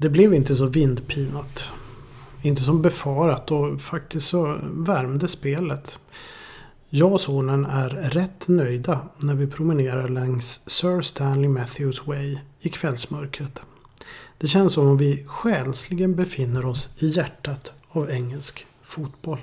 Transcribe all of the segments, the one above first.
Det blev inte så vindpinat. Inte som befarat och faktiskt så värmde spelet. Jag och sonen är rätt nöjda när vi promenerar längs Sir Stanley Matthews Way i kvällsmörkret. Det känns som om vi själsligen befinner oss i hjärtat av engelsk fotboll.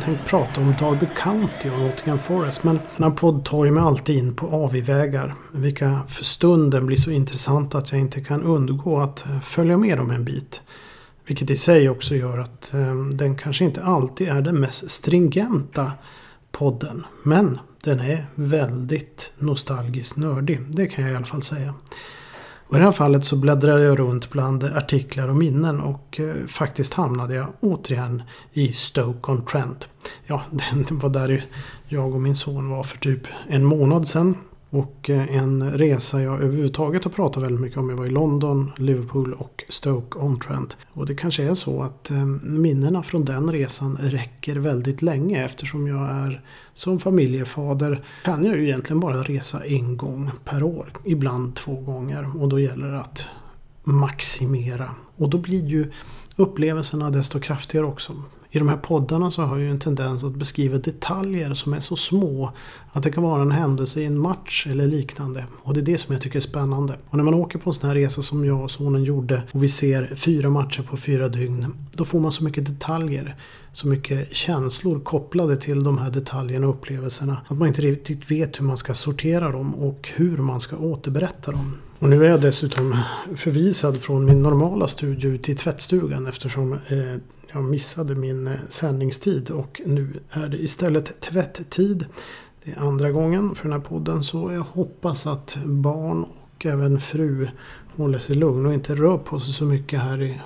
Egentligen tänkt prata om Derby County och Nottingham Forest. Men den här podd tar ju mig alltid in på avigvägar. Vilka för stunden blir så intressanta att jag inte kan undgå att eh, följa med dem en bit. Vilket i sig också gör att eh, den kanske inte alltid är den mest stringenta podden. Men den är väldigt nostalgiskt nördig. Det kan jag i alla fall säga. Och I det här fallet så bläddrade jag runt bland artiklar och minnen och eh, faktiskt hamnade jag återigen i Stoke-on-Trent. Ja, det var där jag och min son var för typ en månad sedan. Och eh, en resa jag överhuvudtaget har pratat väldigt mycket om. Jag var i London, Liverpool och Stoke-on-Trent. Och det kanske är så att eh, minnena från den resan räcker väldigt länge eftersom jag är som familjefader kan jag ju egentligen bara resa en gång per år. Ibland två gånger och då gäller det att maximera. Och då blir ju upplevelserna desto kraftigare också. I de här poddarna så har jag ju en tendens att beskriva detaljer som är så små att det kan vara en händelse i en match eller liknande. Och det är det som jag tycker är spännande. Och när man åker på en sån här resa som jag och sonen gjorde och vi ser fyra matcher på fyra dygn. Då får man så mycket detaljer. Så mycket känslor kopplade till de här detaljerna och upplevelserna. Att man inte riktigt vet hur man ska sortera dem och hur man ska återberätta dem. Och nu är jag dessutom förvisad från min normala studio till tvättstugan eftersom eh, jag missade min eh, sändningstid och nu är det istället tvätttid. Det är andra gången för den här podden så jag hoppas att barn och även fru håller sig lugn och inte rör på sig så mycket här i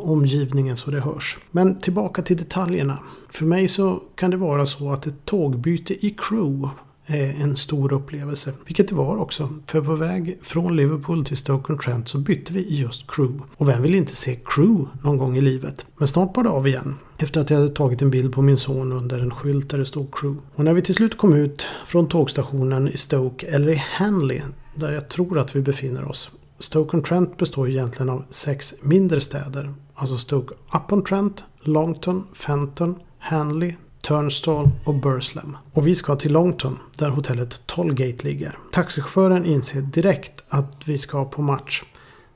omgivningen så det hörs. Men tillbaka till detaljerna. För mig så kan det vara så att ett tågbyte i crew Eh, en stor upplevelse. Vilket det var också. För på väg från Liverpool till Stoke-on-Trent så bytte vi just crew. Och vem vill inte se crew någon gång i livet? Men snart bar det av igen. Efter att jag hade tagit en bild på min son under en skylt där det stod crew. Och när vi till slut kom ut från tågstationen i Stoke, eller i Hanley, där jag tror att vi befinner oss. Stoke-on-Trent består egentligen av sex mindre städer. Alltså Stoke-upon-Trent, Longton, Fenton, Hanley, Turnstall och Burslem. Och vi ska till Longton där hotellet Tollgate ligger. Taxichauffören inser direkt att vi ska på match.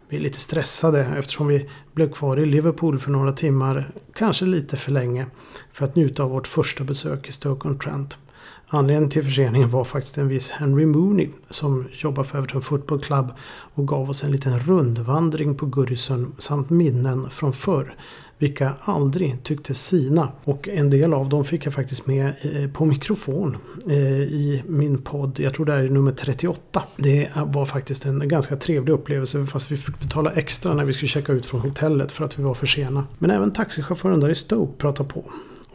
Vi är lite stressade eftersom vi blev kvar i Liverpool för några timmar, kanske lite för länge, för att njuta av vårt första besök i Stoke-on-Trent. Anledningen till förseningen var faktiskt en viss Henry Mooney som jobbar för Everton Football Club och gav oss en liten rundvandring på Goodison samt minnen från förr vilka aldrig tyckte sina. Och en del av dem fick jag faktiskt med eh, på mikrofon eh, i min podd. Jag tror det är nummer 38. Det var faktiskt en ganska trevlig upplevelse fast vi fick betala extra när vi skulle checka ut från hotellet för att vi var för sena. Men även taxichauffören där i Stoke pratade på.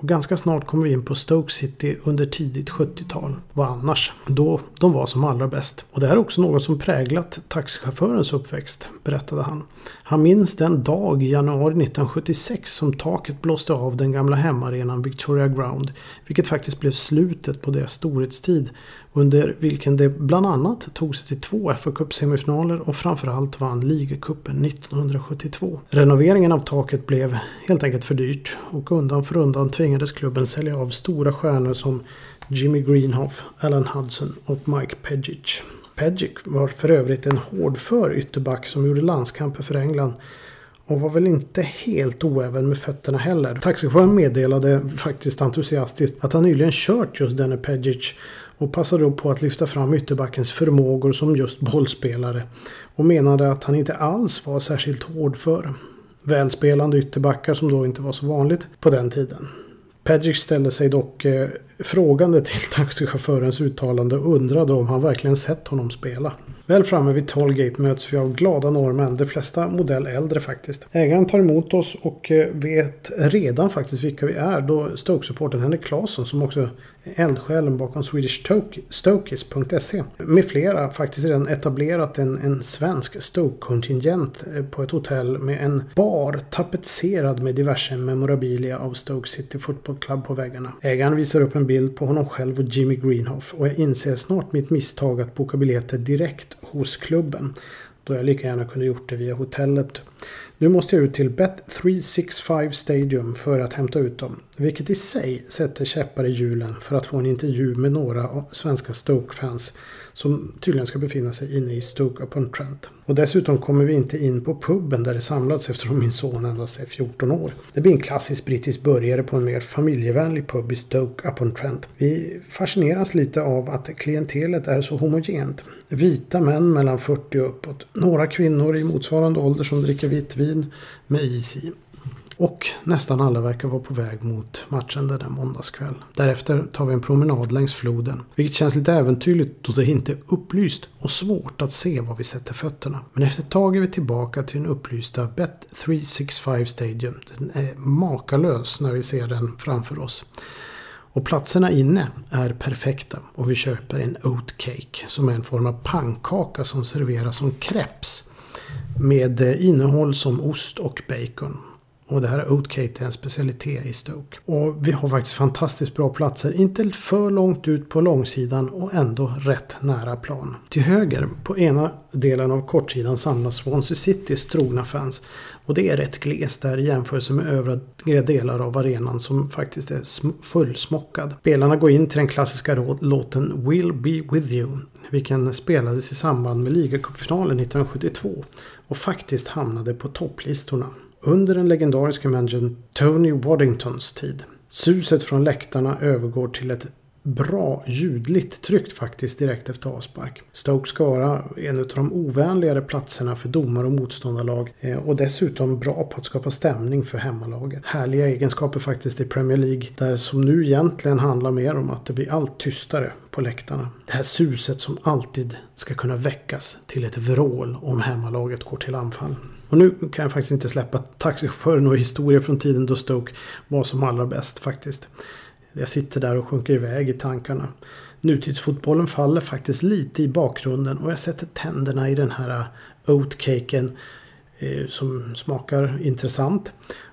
Och ganska snart kommer vi in på Stoke City under tidigt 70-tal. Vad annars? Då de var som allra bäst. Och det här är också något som präglat taxichaufförens uppväxt, berättade han. Han minns den dag i januari 1976 som taket blåste av den gamla hemmaarenan Victoria Ground. Vilket faktiskt blev slutet på deras storhetstid. Under vilken de bland annat tog sig till två fa Cup semifinaler och framförallt vann ligacupen 1972. Renoveringen av taket blev helt enkelt för dyrt och undan för undan tvingades klubben sälja av stora stjärnor som Jimmy Greenhoff, Alan Hudson och Mike Pedgic. Pedgic var för övrigt en hårdför ytterback som gjorde landskamper för England och var väl inte helt oäven med fötterna heller. Taxichauffören meddelade faktiskt entusiastiskt att han nyligen kört just denne Pedgic och passade då på att lyfta fram ytterbackens förmågor som just bollspelare och menade att han inte alls var särskilt hård för. Välspelande ytterbackar som då inte var så vanligt på den tiden. Pedgic ställde sig dock eh, frågande till taxichaufförens uttalande och undrade om han verkligen sett honom spela. Väl framme vid Tollgate möts vi av glada norrmän, de flesta modell äldre faktiskt. Ägaren tar emot oss och eh, vet redan faktiskt vilka vi är då Stoke-supporten Henrik Claesson som också är eldsjälen bakom SwedishStokies.se med flera faktiskt redan etablerat en, en svensk Stoke-kontingent eh, på ett hotell med en bar tapetserad med diverse memorabilia av Stoke City Football Club på väggarna. Ägaren visar upp en bild på honom själv och Jimmy Greenhoff och jag inser snart mitt misstag att boka biljetter direkt hos klubben. Då jag lika gärna kunde gjort det via hotellet. Nu måste jag ut till Bet365 Stadium för att hämta ut dem. Vilket i sig sätter käppar i hjulen för att få en intervju med några svenska Stoke-fans som tydligen ska befinna sig inne i Stoke upon Trent. Och dessutom kommer vi inte in på puben där det samlats eftersom min son endast är 14 år. Det blir en klassisk brittisk börjare på en mer familjevänlig pub i Stoke upon Trent. Vi fascineras lite av att klientelet är så homogent. Vita män mellan 40 och uppåt. Några kvinnor i motsvarande ålder som dricker vitt vin med is i. Och nästan alla verkar vara på väg mot matchen den där måndagskväll. Därefter tar vi en promenad längs floden. Vilket känns lite äventyrligt då det inte är upplyst och svårt att se var vi sätter fötterna. Men efter ett tag är vi tillbaka till den upplysta Bet365 Stadium. Den är makalös när vi ser den framför oss. Och platserna inne är perfekta och vi köper en oatcake som är en form av pannkaka som serveras som crepes med innehåll som ost och bacon. Och det här är Oatcake är en specialitet i Stoke. Och vi har faktiskt fantastiskt bra platser. Inte för långt ut på långsidan och ändå rätt nära plan. Till höger på ena delen av kortsidan samlas Swansea Citys trogna fans. Och det är rätt glest där i jämförelse med övriga delar av arenan som faktiskt är fullsmockad. Spelarna går in till den klassiska låten Will Be With You. Vilken spelades i samband med ligacupfinalen 1972 och faktiskt hamnade på topplistorna under den legendariska managern Tony Waddingtons tid. Suset från läktarna övergår till ett bra ljudligt tryckt faktiskt direkt efter avspark. Stoke Skara är en av de ovänligare platserna för domare och motståndarlag eh, och dessutom bra på att skapa stämning för hemmalaget. Härliga egenskaper faktiskt i Premier League där som nu egentligen handlar mer om att det blir allt tystare på läktarna. Det här suset som alltid ska kunna väckas till ett vrål om hemmalaget går till anfall. Och nu kan jag faktiskt inte släppa taxichauffören och historier från tiden då Stoke var som allra bäst faktiskt. Jag sitter där och sjunker iväg i tankarna. Nutidsfotbollen faller faktiskt lite i bakgrunden och jag sätter tänderna i den här äh, oatcaken eh, som smakar intressant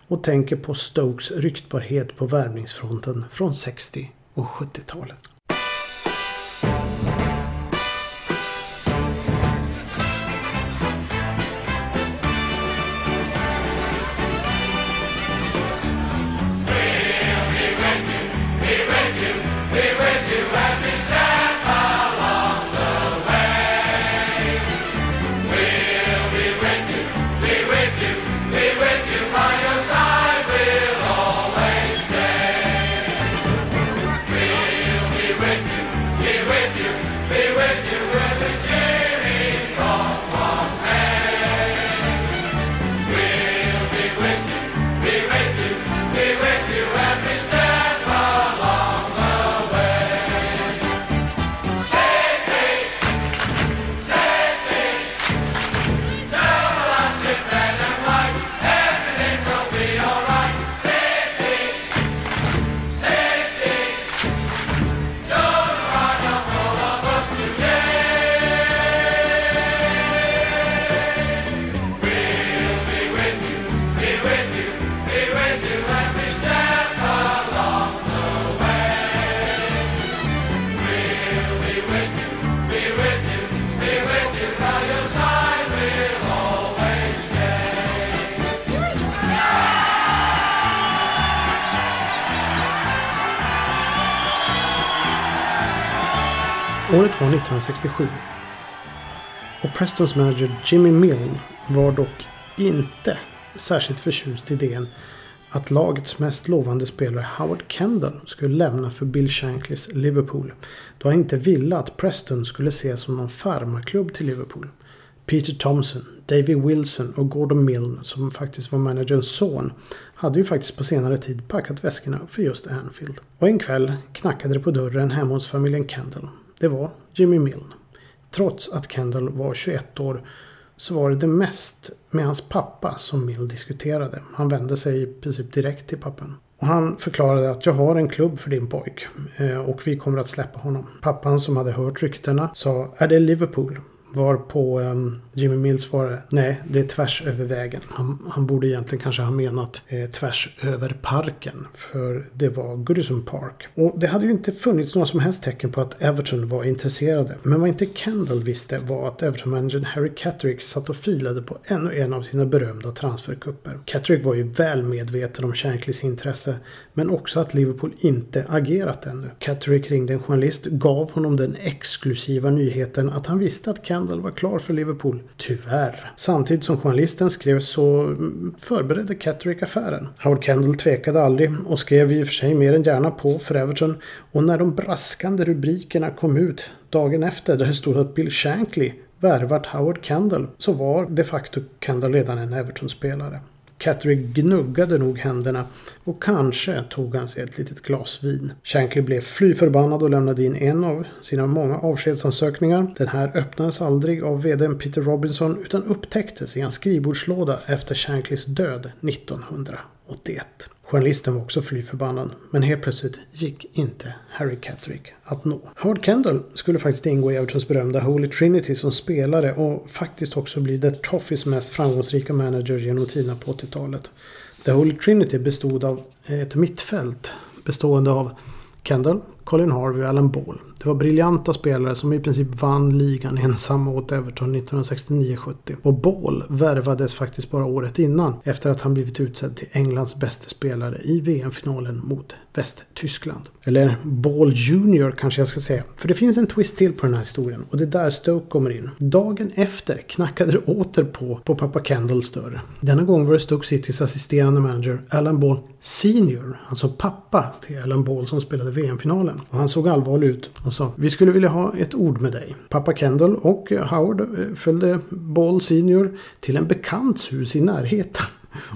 och tänker på Stokes ryktbarhet på värvningsfronten från 60 och 70-talet. Året var 1967. Och Prestons manager Jimmy Milne var dock inte särskilt förtjust i idén att lagets mest lovande spelare Howard Kendall skulle lämna för Bill Shankleys Liverpool. Då han inte ville att Preston skulle ses som någon farmaklubb till Liverpool. Peter Thompson, David Wilson och Gordon Milne som faktiskt var managerns son hade ju faktiskt på senare tid packat väskorna för just Anfield. Och en kväll knackade det på dörren hemma hos familjen Kendall. Det var Jimmy Milne. Trots att Kendall var 21 år så var det det mest med hans pappa som Mill diskuterade. Han vände sig i princip direkt till pappan. Och han förklarade att jag har en klubb för din pojk eh, och vi kommer att släppa honom. Pappan som hade hört ryktena sa är det Liverpool? Var på um, ehm, Jimmy Mills svarade nej, det är tvärs över vägen. Han, han borde egentligen kanske ha menat eh, tvärs över parken. För det var Goodison Park. Och det hade ju inte funnits några som helst tecken på att Everton var intresserade. Men vad inte Kendall visste var att Everton-managern Harry Catterick satt och filade på ännu en av sina berömda transferkupper. Catterick var ju väl medveten om Shankleys intresse. Men också att Liverpool inte agerat ännu. Catterick ringde en journalist, gav honom den exklusiva nyheten att han visste att Kendall var klar för Liverpool. Tyvärr. Samtidigt som journalisten skrev så förberedde Catterick affären. Howard Kendall tvekade aldrig och skrev i och för sig mer än gärna på för Everton. Och när de braskande rubrikerna kom ut dagen efter där det stod att Bill Shankly värvat Howard Kendall så var de facto Kendall redan en Everton-spelare. Catherine gnuggade nog händerna och kanske tog han sig ett litet glas vin. Shankly blev fly förbannad och lämnade in en av sina många avskedsansökningar. Den här öppnades aldrig av vdn Peter Robinson utan upptäcktes i en skrivbordslåda efter Shanklys död 1981. Journalisten var också fly förbannad, men helt plötsligt gick inte Harry Catterick att nå. Howard Kendall skulle faktiskt ingå i Evertons berömda Holy Trinity som spelare och faktiskt också bli The Toffees mest framgångsrika manager genom tiderna på 80-talet. The Holy Trinity bestod av ett mittfält bestående av Kendall, Colin Harvey och Alan Ball. Det var briljanta spelare som i princip vann ligan ensamma åt Everton 1969-70. Och Ball värvades faktiskt bara året innan efter att han blivit utsedd till Englands bästa spelare i VM-finalen mot Västtyskland. Eller Ball Junior kanske jag ska säga. För det finns en twist till på den här historien och det är där Stoke kommer in. Dagen efter knackade det åter på på pappa Kendalls dörr. Denna gång var det Stoke Citys assisterande manager Alan Ball Senior, alltså pappa till Alan Ball som spelade VM-finalen. Och han såg allvarlig ut och sa Vi skulle vilja ha ett ord med dig. Pappa Kendall och Howard eh, följde Ball Senior till en bekants hus i närheten.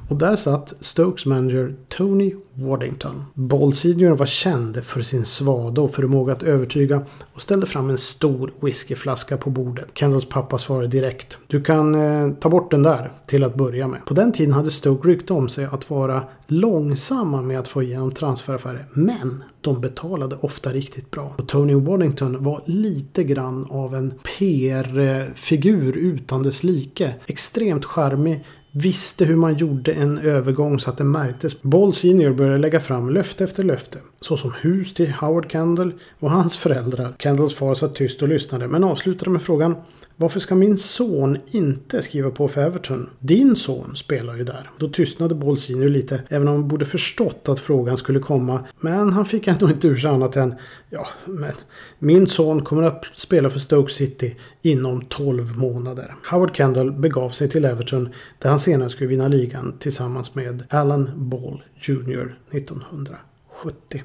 Och där satt Stokes manager Tony Waddington. Ball Senior var känd för sin svada och förmåga att övertyga och ställde fram en stor whiskyflaska på bordet. Kendalls pappa svarade direkt. Du kan eh, ta bort den där till att börja med. På den tiden hade Stoke rykte om sig att vara långsamma med att få igenom transferaffärer. Men de betalade ofta riktigt bra. Och Tony Waddington var lite grann av en PR-figur utan dess like. Extremt charmig, visste hur man gjorde en övergång så att det märktes. Ball Senior började lägga fram löfte efter löfte. Såsom hus till Howard Kendall och hans föräldrar. Kendalls far satt tyst och lyssnade men avslutade med frågan varför ska min son inte skriva på för Everton? Din son spelar ju där. Då tystnade Ball lite, även om han borde förstått att frågan skulle komma. Men han fick ändå inte ur sig annat än ja, men min son kommer att spela för Stoke City inom 12 månader. Howard Kendall begav sig till Everton där han senare skulle vinna ligan tillsammans med Alan Ball Jr 1970.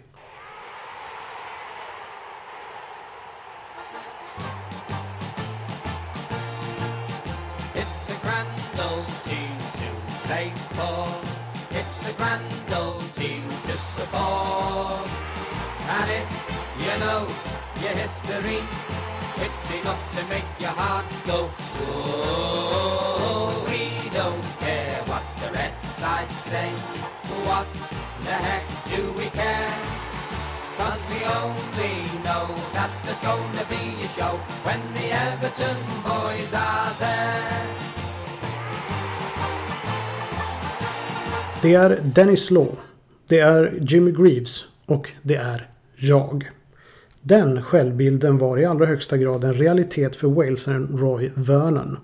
History. It's enough to make your heart go, whoa. We don't care what the red side say. What the heck do we care? Cause we only know that there's gonna be a show when the Everton boys are there. Det är Dennis Law. Det är Jimmy Greaves. Och det är jag. Den självbilden var i allra högsta grad en realitet för walesaren Roy Vernon.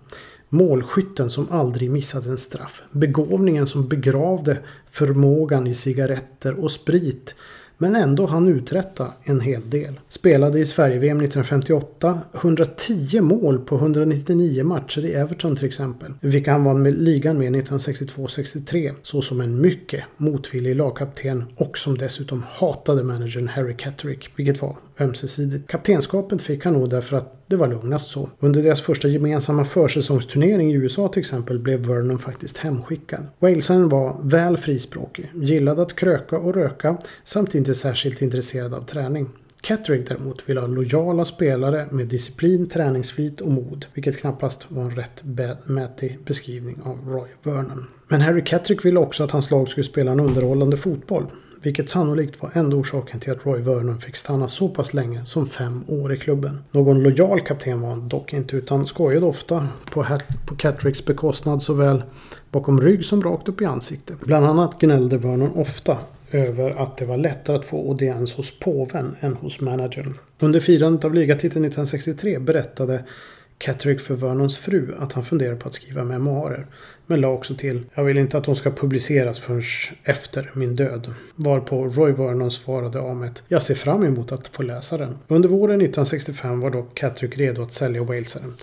Målskytten som aldrig missade en straff. Begåvningen som begravde förmågan i cigaretter och sprit. Men ändå han uträtta en hel del. Spelade i Sverige-VM 1958, 110 mål på 199 matcher i Everton till exempel. Vilka han vann med ligan med 1962-63. Så som en mycket motvillig lagkapten och som dessutom hatade managern Harry Catterick. Vilket var ömsesidigt. Kaptenskapet fick han nog därför att det var lugnast så. Under deras första gemensamma försäsongsturnering i USA till exempel blev Vernon faktiskt hemskickad. Walesaren var väl frispråkig, gillade att kröka och röka samt inte särskilt intresserad av träning. Catterick däremot ville ha lojala spelare med disciplin, träningsflit och mod, vilket knappast var en rätt mätig beskrivning av Roy Vernon. Men Harry Catterick ville också att hans lag skulle spela en underhållande fotboll. Vilket sannolikt var enda orsaken till att Roy Vernon fick stanna så pass länge som fem år i klubben. Någon lojal kapten var han dock inte utan skojade ofta på, på Catricks bekostnad såväl bakom rygg som rakt upp i ansiktet. Bland annat gnällde Vernon ofta över att det var lättare att få audiens hos påven än hos managern. Under firandet av ligatiteln 1963 berättade Catterick för Vernons fru att han funderar på att skriva memoarer. Men la också till Jag vill inte att de ska publiceras förrän efter min död. Varpå Roy Vernon svarade av med Jag ser fram emot att få läsa den. Under våren 1965 var dock Catterick redo att sälja Walesaren.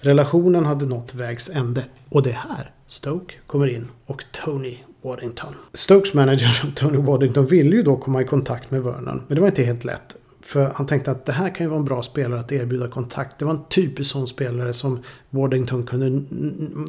Relationen hade nått vägs ände. Och det är här Stoke kommer in och Tony Waddington. Stokes manager Tony Waddington ville ju då komma i kontakt med Vernon. Men det var inte helt lätt. För han tänkte att det här kan ju vara en bra spelare att erbjuda kontakt. Det var en typisk sån spelare som Waddington kunde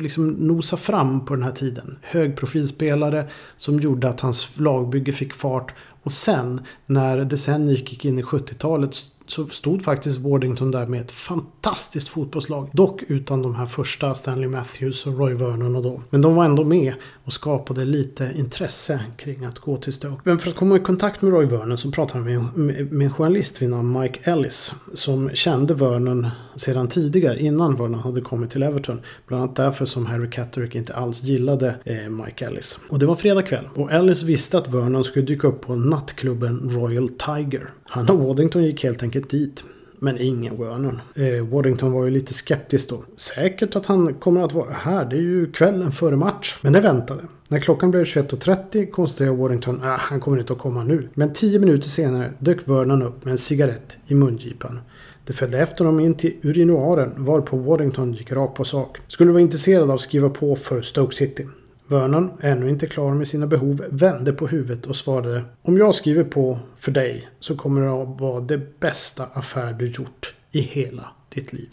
liksom nosa fram på den här tiden. Högprofilspelare som gjorde att hans lagbygge fick fart. Och sen när decenniet gick in i 70-talet så stod faktiskt Wardington där med ett fantastiskt fotbollslag. Dock utan de här första Stanley Matthews och Roy Vernon och då. Men de var ändå med och skapade lite intresse kring att gå till Stoke. Men för att komma i kontakt med Roy Vernon så pratade han med, med en journalist vid namn Mike Ellis. Som kände Vernon sedan tidigare innan Vernon hade kommit till Everton. Bland annat därför som Harry Catterick inte alls gillade eh, Mike Ellis. Och det var fredag kväll och Ellis visste att Vernon skulle dyka upp på nattklubben Royal Tiger. Han och Waddington gick helt enkelt dit. Men ingen Vernon. Eh, Waddington var ju lite skeptisk då. Säkert att han kommer att vara här. Det är ju kvällen före match. Men det väntade. När klockan blev 21.30 konstaterade Waddington att ah, han kommer inte att komma nu. Men tio minuter senare dök Vernon upp med en cigarett i mungipan. Det följde efter honom in till urinoaren varpå Waddington gick rakt på sak. Skulle vara intresserad av att skriva på för Stoke City. Vernon, ännu inte klar med sina behov, vände på huvudet och svarade Om jag skriver på för dig så kommer det att vara det bästa affär du gjort i hela ditt liv.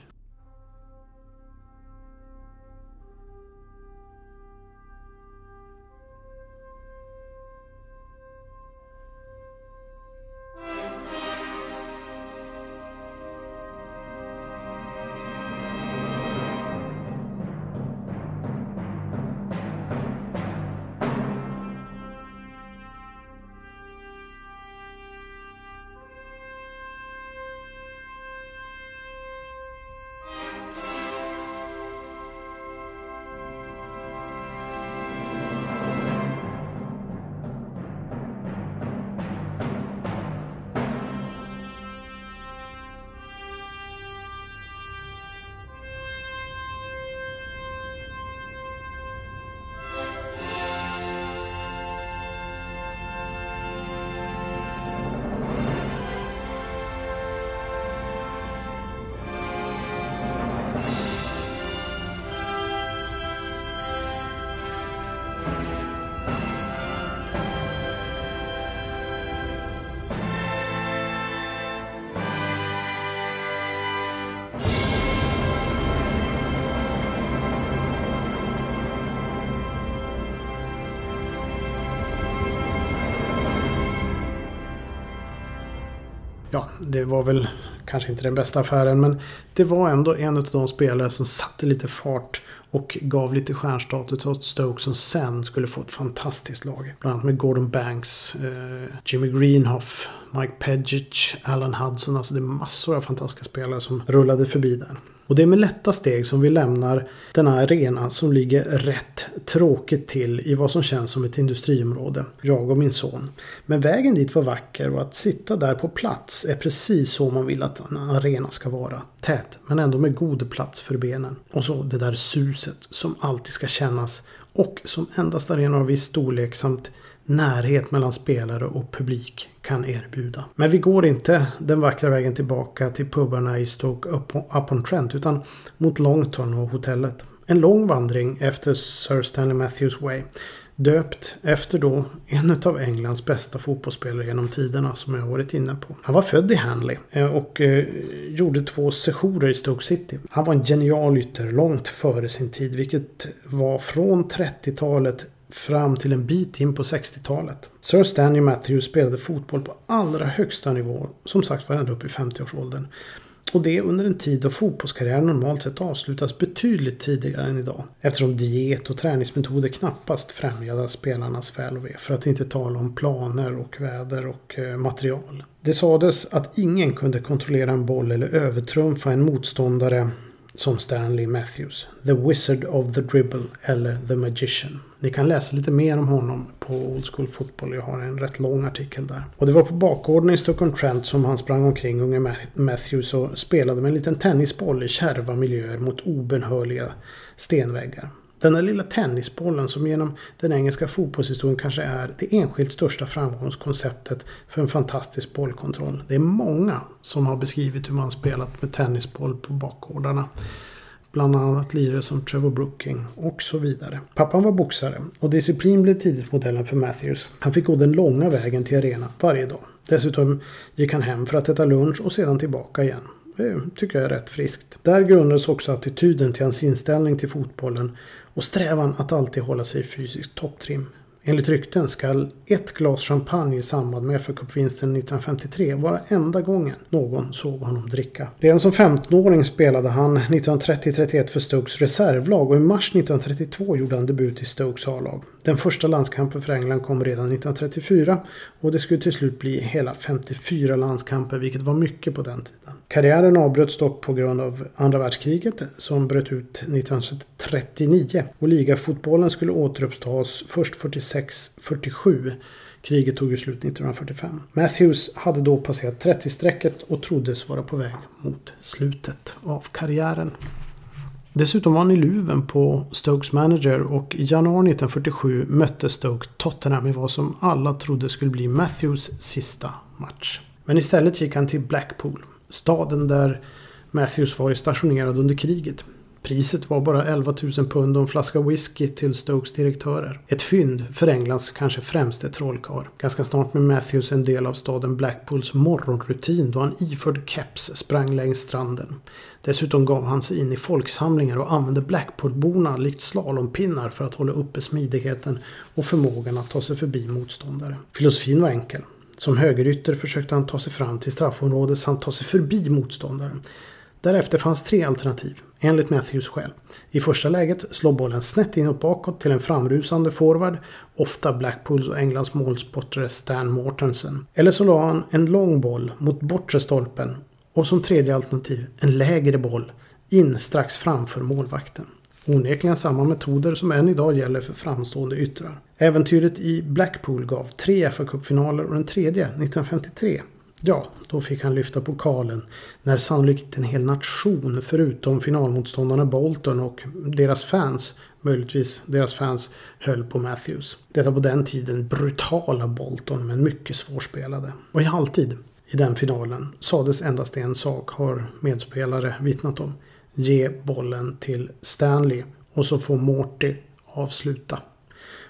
Det var väl kanske inte den bästa affären. Men det var ändå en av de spelare som satte lite fart och gav lite stjärnstatus åt Stoke som sen skulle få ett fantastiskt lag. Bland annat med Gordon Banks, eh, Jimmy Greenhoff, Mike Pedgic, Alan Hudson. Alltså det är massor av fantastiska spelare som rullade förbi där. Och det är med lätta steg som vi lämnar denna arena som ligger rätt tråkigt till i vad som känns som ett industriområde. Jag och min son. Men vägen dit var vacker och att sitta där på plats är precis så man vill att en arena ska vara. Tät men ändå med god plats för benen. Och så det där suset som alltid ska kännas och som endast arenor av viss storlek samt närhet mellan spelare och publik kan erbjuda. Men vi går inte den vackra vägen tillbaka till pubarna i Stoke upon Trent utan mot Longton och hotellet. En lång vandring efter Sir Stanley Matthews Way. Döpt efter då en av Englands bästa fotbollsspelare genom tiderna som jag varit inne på. Han var född i Hanley eh, och eh, gjorde två sessioner i Stoke City. Han var en genial ytter långt före sin tid vilket var från 30-talet fram till en bit in på 60-talet. Sir Stanley Matthews spelade fotboll på allra högsta nivå, som sagt var ända upp i 50-årsåldern. Och det under en tid då fotbollskarriären normalt sett avslutas betydligt tidigare än idag. Eftersom diet och träningsmetoder knappast främjade spelarnas väl och ve. För att inte tala om planer och väder och eh, material. Det sades att ingen kunde kontrollera en boll eller övertrumfa en motståndare som Stanley Matthews. The Wizard of the Dribble eller The Magician. Ni kan läsa lite mer om honom på Old School Football. Jag har en rätt lång artikel där. Och det var på bakgården i Stockholm Trent som han sprang omkring, unge Matthews, och spelade med en liten tennisboll i kärva miljöer mot obenhörliga stenväggar. Den där lilla tennisbollen som genom den engelska fotbollshistorien kanske är det enskilt största framgångskonceptet för en fantastisk bollkontroll. Det är många som har beskrivit hur man spelat med tennisboll på bakgårdarna. Bland annat lirare som Trevor Brooking och så vidare. Pappan var boxare och disciplin blev tidigt modellen för Matthews. Han fick gå den långa vägen till arenan varje dag. Dessutom gick han hem för att äta lunch och sedan tillbaka igen. Det tycker jag är rätt friskt. Där grundades också attityden till hans inställning till fotbollen och strävan att alltid hålla sig i fysisk topptrim. Enligt rykten skall ett glas champagne i samband med FA-cupvinsten 1953 vara enda gången någon såg honom dricka. Redan som 15-åring spelade han 1930-31 för Stokes reservlag och i mars 1932 gjorde han debut i Stokes A-lag. Den första landskampen för England kom redan 1934 och det skulle till slut bli hela 54 landskamper vilket var mycket på den tiden. Karriären avbröts dock på grund av andra världskriget som bröt ut 1939 och ligafotbollen skulle återupptas först 46-47. Kriget tog ju slut 1945. Matthews hade då passerat 30-strecket och troddes vara på väg mot slutet av karriären. Dessutom var han i luven på Stokes manager och i januari 1947 mötte Stoke Tottenham i vad som alla trodde skulle bli Matthews sista match. Men istället gick han till Blackpool, staden där Matthews var stationerad under kriget. Priset var bara 11 000 pund och en flaska whisky till Stokes direktörer. Ett fynd för Englands kanske främste trollkarl. Ganska snart blev Matthews en del av staden Blackpools morgonrutin då han iförd keps sprang längs stranden. Dessutom gav han sig in i folksamlingar och använde Blackpoolborna likt slalompinnar för att hålla uppe smidigheten och förmågan att ta sig förbi motståndare. Filosofin var enkel. Som högerytter försökte han ta sig fram till straffområdet samt ta sig förbi motståndaren. Därefter fanns tre alternativ, enligt Matthews själv. I första läget slår bollen snett inåt bakåt till en framrusande forward, ofta Blackpools och Englands målspottare Stan Mortensen. Eller så la han en lång boll mot bortre stolpen och som tredje alternativ en lägre boll in strax framför målvakten. Onekligen samma metoder som än idag gäller för framstående yttrar. Äventyret i Blackpool gav tre FA-cupfinaler och den tredje 1953 Ja, då fick han lyfta pokalen när sannolikt en hel nation förutom finalmotståndarna Bolton och deras fans, möjligtvis deras fans, höll på Matthews. Detta på den tiden brutala Bolton men mycket svårspelade. Och i halvtid i den finalen sades endast en sak har medspelare vittnat om. Ge bollen till Stanley och så får Morty avsluta.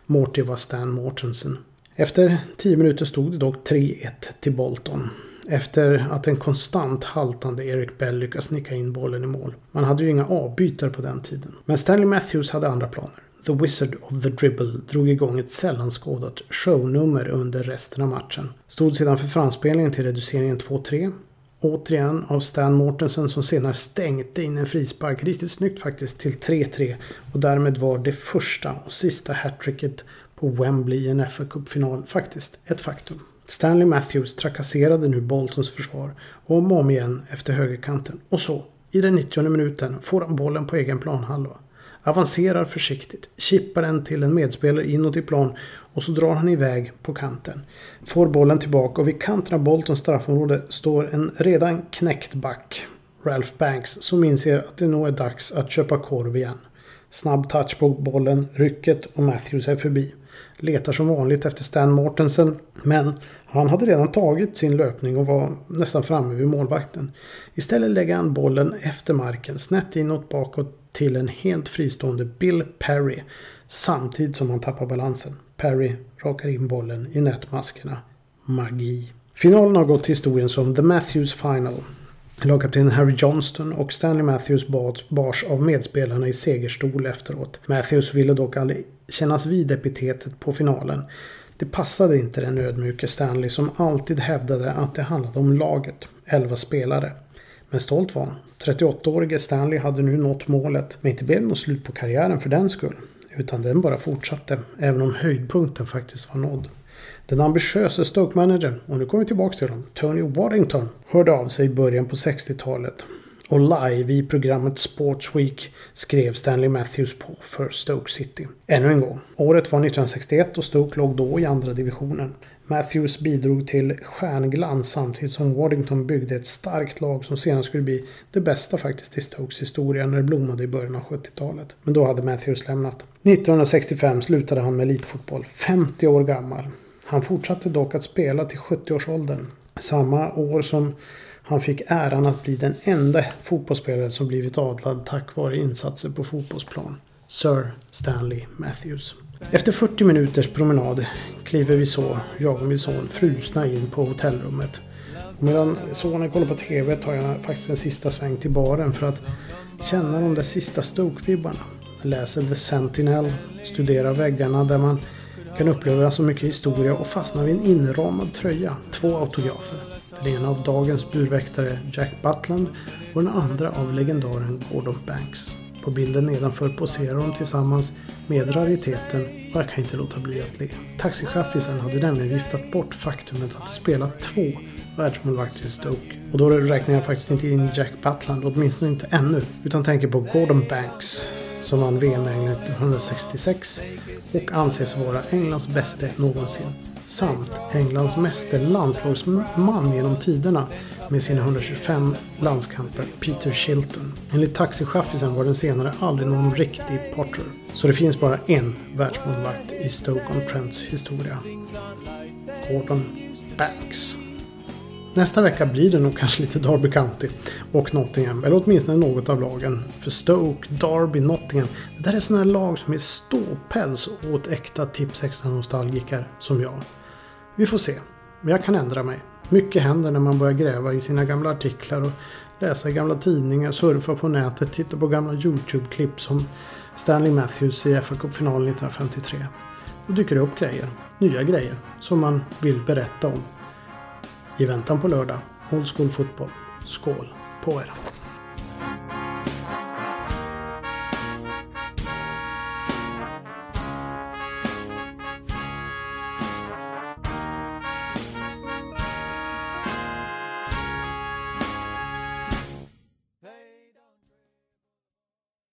Morty var Stan Mortensen. Efter 10 minuter stod det dock 3-1 till Bolton. Efter att en konstant haltande Eric Bell lyckas nicka in bollen i mål. Man hade ju inga avbytare på den tiden. Men Stanley Matthews hade andra planer. The Wizard of the Dribble drog igång ett sällan skådat shownummer under resten av matchen. Stod sedan för framspelningen till reduceringen 2-3. Återigen av Stan Mortensen som senare stängde in en frispark riktigt snyggt faktiskt till 3-3 och därmed var det första och sista hattricket på Wembley i en fa Cup-final faktiskt ett faktum. Stanley Matthews trakasserade nu Boltons försvar om och om igen efter högerkanten och så, i den 90 minuten, får han bollen på egen planhalva. Avancerar försiktigt, chippar den till en medspelare inåt i plan och så drar han iväg på kanten. Får bollen tillbaka och vid kanten av Boltons straffområde står en redan knäckt back, Ralph Banks, som inser att det nog är dags att köpa korv igen. Snabb touch på bollen, rycket och Matthews är förbi. Letar som vanligt efter Stan Mortensen. Men han hade redan tagit sin löpning och var nästan framme vid målvakten. Istället lägger han bollen efter marken snett inåt bakåt till en helt fristående Bill Perry. Samtidigt som han tappar balansen. Perry rakar in bollen i nätmaskerna. Magi. Finalen har gått till historien som The Matthews Final. Lagkapten Harry Johnston och Stanley Matthews bars av medspelarna i segerstol efteråt. Matthews ville dock aldrig kännas vid epitetet på finalen. Det passade inte den ödmjuke Stanley som alltid hävdade att det handlade om laget, 11 spelare. Men stolt var han. 38-årige Stanley hade nu nått målet, men inte blev det något slut på karriären för den skull. Utan den bara fortsatte, även om höjdpunkten faktiskt var nådd. Den ambitiösa Stoke-managern, och nu kommer vi tillbaka till honom, Tony Waddington, hörde av sig i början på 60-talet. Och live i programmet Sports Week skrev Stanley Matthews på för Stoke City. Ännu en gång. Året var 1961 och Stoke låg då i andra divisionen. Matthews bidrog till stjärnglans samtidigt som Waddington byggde ett starkt lag som senare skulle bli det bästa faktiskt i Stokes historia när det blommade i början av 70-talet. Men då hade Matthews lämnat. 1965 slutade han med elitfotboll, 50 år gammal. Han fortsatte dock att spela till 70-årsåldern. Samma år som han fick äran att bli den enda fotbollsspelare som blivit adlad tack vare insatser på fotbollsplan. Sir Stanley Matthews. Efter 40 minuters promenad kliver vi så, jag och min son, frusna in på hotellrummet. Och medan sonen kollar på TV tar jag faktiskt en sista sväng till baren för att känna de där sista Stoke-vibbarna. Läser The Sentinel, studerar väggarna där man kan uppleva så mycket historia och fastna vid en inramad tröja. Två autografer. Den ena av dagens burväktare Jack Butland och den andra av legendaren Gordon Banks. På bilden nedanför poserar de tillsammans med rariteten och jag kan inte låta bli att le. Taxichaffisen hade nämligen viftat bort faktumet att spela två världsmålvakter i Stoke. Och då räknar jag faktiskt inte in Jack Butland, åtminstone inte ännu, utan tänker på Gordon Banks som vann VM 1966 och anses vara Englands bäste någonsin. Samt Englands meste landslagsman genom tiderna med sina 125 landskamper, Peter Shilton. Enligt taxichaffisen var den senare aldrig någon riktig Potter. Så det finns bara en världsmålvakt i Stoke-on-Trents historia. Gordon Banks. Nästa vecka blir det nog kanske lite Derby County och Nottingham. Eller åtminstone något av lagen. För Stoke, Derby, Nottingham. Det där är sådana lag som är ståpäls åt äkta Tipsextra-nostalgiker som jag. Vi får se. Men jag kan ändra mig. Mycket händer när man börjar gräva i sina gamla artiklar och läsa i gamla tidningar, surfa på nätet, titta på gamla YouTube-klipp som Stanley Matthews i FA Cup-finalen 1953. Då dyker det upp grejer, nya grejer, som man vill berätta om. I väntan på lördag, Old School Fotboll. Skål på er!